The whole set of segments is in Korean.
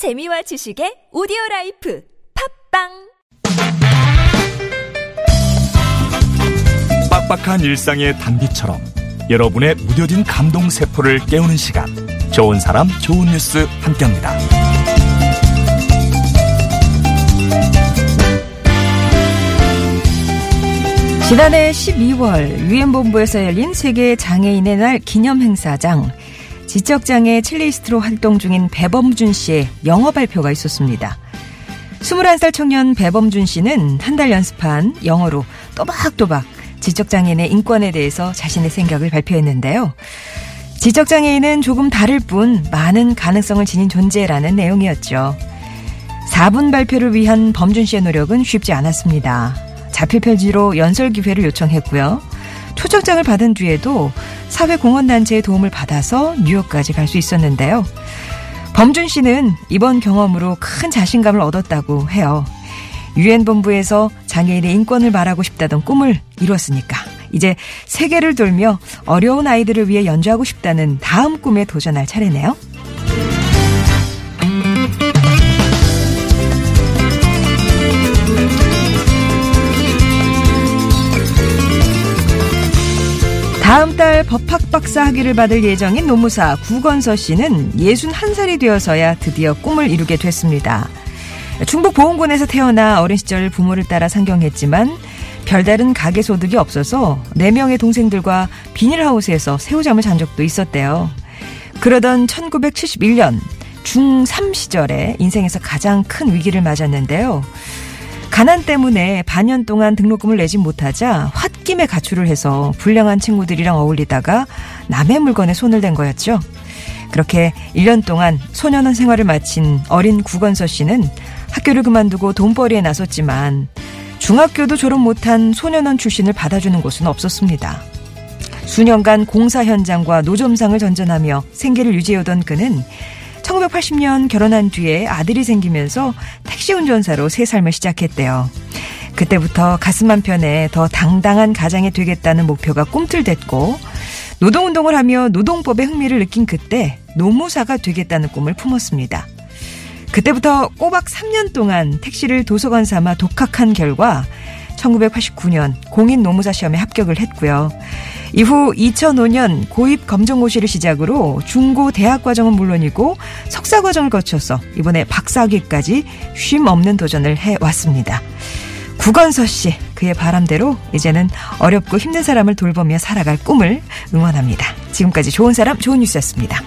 재미와 지식의 오디오 life 팟빵! 빡빡한 일상의 단비처럼 여러분의 무뎌진 감동 세포를 깨우는 시간. 좋은 사람 좋은 뉴스 함께합니다. 지난해 12월 유엔 본부에서 열린 세계 장애인의 날 기념 행사장 지적장애 첼리스트로 활동 중인 배범준 씨의 영어 발표가 있었습니다. 21살 청년 배범준 씨는 한 달 연습한 영어로 또박또박 지적장애인의 인권에 대해서 자신의 생각을 발표했는데요. 지적장애인은 조금 다를 뿐 많은 가능성을 지닌 존재라는 내용이었죠. 4분 발표를 위한 범준 씨의 노력은 쉽지 않았습니다. 자필 폐지로 연설 기회를 요청했고요. 초청장을 받은 뒤에도 사회공헌단체의 도움을 받아서 뉴욕까지 갈 수 있었는데요. 범준 씨는 이번 경험으로 큰 자신감을 얻었다고 해요. 유엔 본부에서 장애인의 인권을 말하고 싶다던 꿈을 이뤘으니까 이제 세계를 돌며 어려운 아이들을 위해 연주하고 싶다는 다음 꿈에 도전할 차례네요. 다음 달 법학 박사 학위를 받을 예정인 노무사 구건서 씨는 61살이 되어서야 드디어 꿈을 이루게 됐습니다. 충북 보은군에서 태어나 어린 시절 부모를 따라 상경했지만 별다른 가계 소득이 없어서 4명의 동생들과 비닐하우스에서 새우잠을 잔 적도 있었대요. 그러던 1971년 중3 시절에 인생에서 가장 큰 위기를 맞았는데요. 가난 때문에 반년 동안 등록금을 내지 못하자 홧김에 가출을 해서 불량한 친구들이랑 어울리다가 남의 물건에 손을 댄 거였죠. 그렇게 1년 동안 소년원 생활을 마친 어린 구건서 씨는 학교를 그만두고 돈벌이에 나섰지만 중학교도 졸업 못한 소년원 출신을 받아주는 곳은 없었습니다. 수년간 공사 현장과 노점상을 전전하며 생계를 유지해오던 그는 1980년 결혼한 뒤에 아들이 생기면서 택시 운전사로 새 삶을 시작했대요. 그때부터 가슴 한편에 더 당당한 가장이 되겠다는 목표가 꿈틀댔고 노동운동을 하며 노동법에 흥미를 느낀 그때 노무사가 되겠다는 꿈을 품었습니다. 그때부터 꼬박 3년 동안 택시를 도서관 삼아 독학한 결과 1989년 공인 노무사 시험에 합격을 했고요. 이후 2005년 고입 검정고시를 시작으로 중고 대학 과정은 물론이고 석사 과정을 거쳐서 이번에 박사학위까지 쉼 없는 도전을 해 왔습니다. 구건서 씨, 그의 바람대로 이제는 어렵고 힘든 사람을 돌보며 살아갈 꿈을 응원합니다. 지금까지 좋은 사람, 좋은 뉴스였습니다.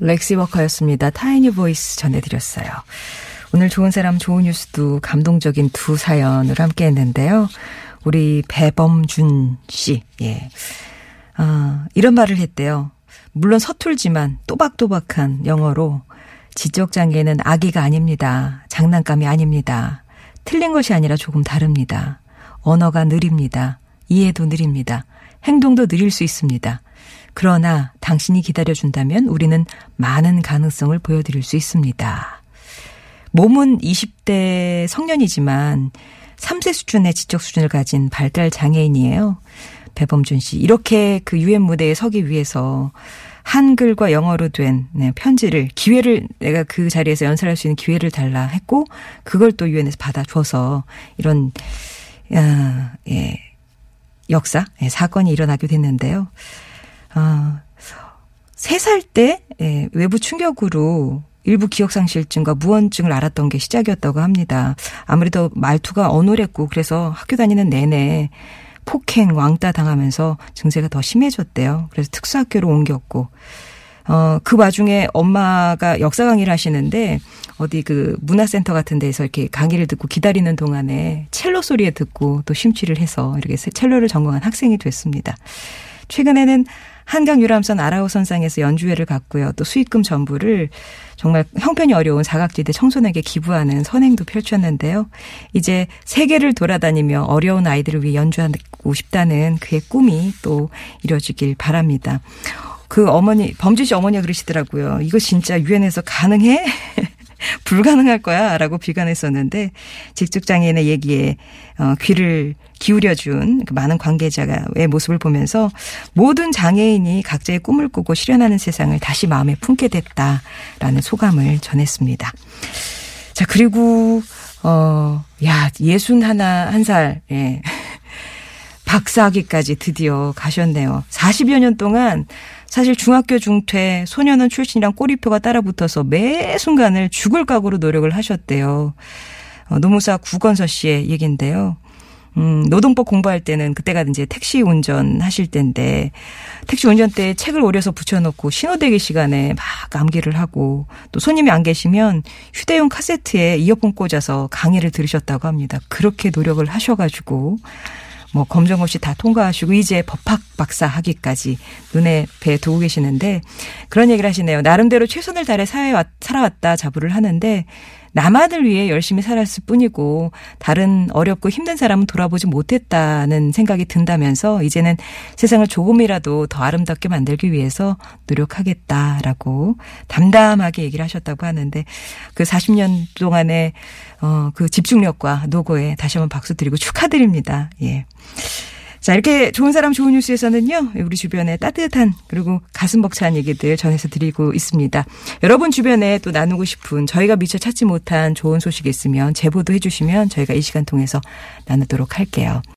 렉시 워커였습니다. Tiny Voice 전해드렸어요. 오늘 좋은 사람 좋은 뉴스도 감동적인 두 사연을 함께 했는데요. 우리 배범준 씨, 예. 아, 이런 말을 했대요. 물론 서툴지만 또박또박한 영어로 지적장애는 아기가 아닙니다. 장난감이 아닙니다. 틀린 것이 아니라 조금 다릅니다. 언어가 느립니다. 이해도 느립니다. 행동도 느릴 수 있습니다. 그러나 당신이 기다려준다면 우리는 많은 가능성을 보여드릴 수 있습니다. 몸은 20대 성년이지만 3세 수준의 지적 수준을 가진 발달 장애인이에요. 배범준 씨. 이렇게 그 유엔 무대에 서기 위해서 한글과 영어로 된 네, 편지를 기회를 내가 그 자리에서 연설할 수 있는 기회를 달라 했고 그걸 또 유엔에서 받아줘서 이런 야, 예, 역사 예, 사건이 일어나게 됐는데요. 아, 3살 때 예, 외부 충격으로 일부 기억상실증과 무언증을 알았던 게 시작이었다고 합니다. 아무래도 말투가 어눌했고 그래서 학교 다니는 내내 폭행, 왕따 당하면서 증세가 더 심해졌대요. 그래서 특수학교로 옮겼고 어, 그 와중에 엄마가 역사 강의를 하시는데 어디 그 문화센터 같은 데서 이렇게 강의를 듣고 기다리는 동안에 첼로 소리에 듣고 또 심취를 해서 이렇게 첼로를 전공한 학생이 됐습니다. 최근에는 한강 유람선 아라오선상에서 연주회를 갔고요. 또 수익금 전부를 정말 형편이 어려운 사각지대 청소년에게 기부하는 선행도 펼쳤는데요. 이제 세계를 돌아다니며 어려운 아이들을 위해 연주하고 싶다는 그의 꿈이 또 이뤄지길 바랍니다. 그 어머니 범지 씨 어머니가 그러시더라고요. 이거 진짜 유엔에서 가능해? 불가능할 거야 라고 비관했었는데 직접장애인의 얘기에 어, 귀를 기울여준 그 많은 관계자의 모습을 보면서 모든 장애인이 각자의 꿈을 꾸고 실현하는 세상을 다시 마음에 품게 됐다라는 소감을 전했습니다. 자, 그리고, 어, 야, 예순 하나, 한 살, 예. 박사학위까지 드디어 가셨네요. 40여 년 동안 사실 중학교 중퇴 소년원 출신이랑 꼬리표가 따라붙어서 매 순간을 죽을 각오로 노력을 하셨대요. 어, 노무사 구건서 씨의 얘기인데요. 음, 노동법 공부할 때는 그때가 이제 택시 운전 하실 때인데 택시 운전 때 책을 오려서 붙여놓고 신호대기 시간에 막 암기를 하고 또 손님이 안 계시면 휴대용 카세트에 이어폰 꽂아서 강의를 들으셨다고 합니다. 그렇게 노력을 하셔가지고 뭐 검정 없이 다 통과하시고 이제 법학 박사 학위까지 눈에 배 두고 계시는데 그런 얘기를 하시네요. 나름대로 최선을 다해 사회 살아왔다 자부를 하는데 남아들 위해 열심히 살았을 뿐이고 다른 어렵고 힘든 사람은 돌아보지 못했다는 생각이 든다면서 이제는 세상을 조금이라도 더 아름답게 만들기 위해서 노력하겠다라고 담담하게 얘기를 하셨다고 하는데 그 40년 동안의 어 그 집중력과 노고에 다시 한번 박수 드리고 축하드립니다. 예. 자, 이렇게 좋은 사람 좋은 뉴스에서는요, 우리 주변에 따뜻한, 그리고 가슴 벅찬 얘기들 전해서 드리고 있습니다. 여러분 주변에 또 나누고 싶은, 저희가 미처 찾지 못한 좋은 소식이 있으면 제보도 해주시면 저희가 이 시간 통해서 나누도록 할게요.